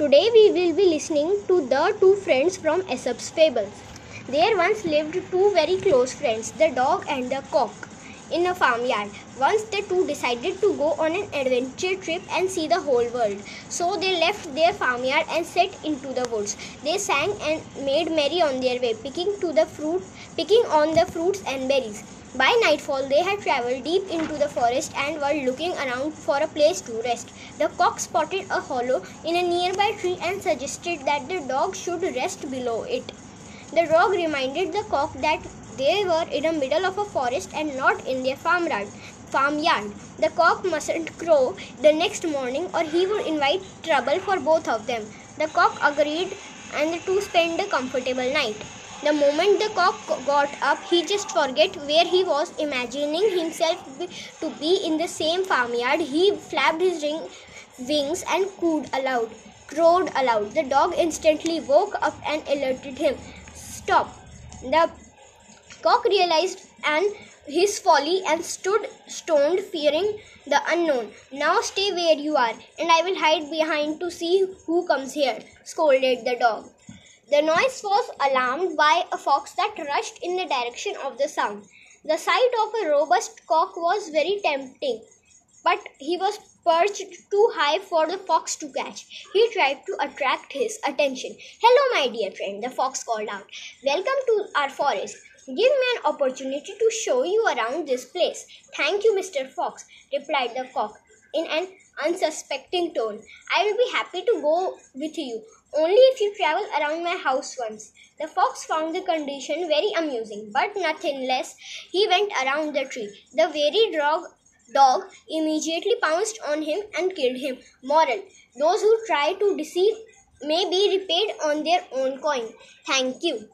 Today we will be listening to the two friends from Aesop's fables. There once lived two very close friends, the dog and the cock, in a farmyard. Once the two decided to go on an adventure trip and see the whole world. So they left their farmyard and set into the woods. They sang and made merry on their way, picking to the fruit, picking on the fruits and berries. By nightfall, they had traveled deep into the forest and were looking around for a place to rest. The cock spotted a hollow in a nearby tree and suggested that the dog should rest below it. The dog reminded the cock that they were in the middle of a forest and not in their farmyard. Farmyard. The cock mustn't crow the next morning or he would invite trouble for both of them. The cock agreed and the two spent a comfortable night. The moment the cock got up, he just forget where he was, imagining himself to be in the same farmyard. He flapped his ring, wings and cooed aloud, crowed aloud. The dog instantly woke up and alerted him. Stop! The cock realized and his folly and stood stoned, fearing the unknown. Now stay where you are, and I will hide behind to see who comes here, scolded the dog. The noise was alarmed by a fox that rushed in the direction of the sound. The sight of a robust cock was very tempting, but he was perched too high for the fox to catch. He tried to attract his attention. Hello, my dear friend, the fox called out. Welcome to our forest. Give me an opportunity to show you around this place. Thank you, Mr. Fox, replied the cock in an unsuspecting tone. I will be happy to go with you, only if you travel around my house once. The fox found the condition very amusing, but nothing less. He went around the tree. The very dog, dog immediately pounced on him and killed him. Moral Those who try to deceive may be repaid on their own coin. Thank you.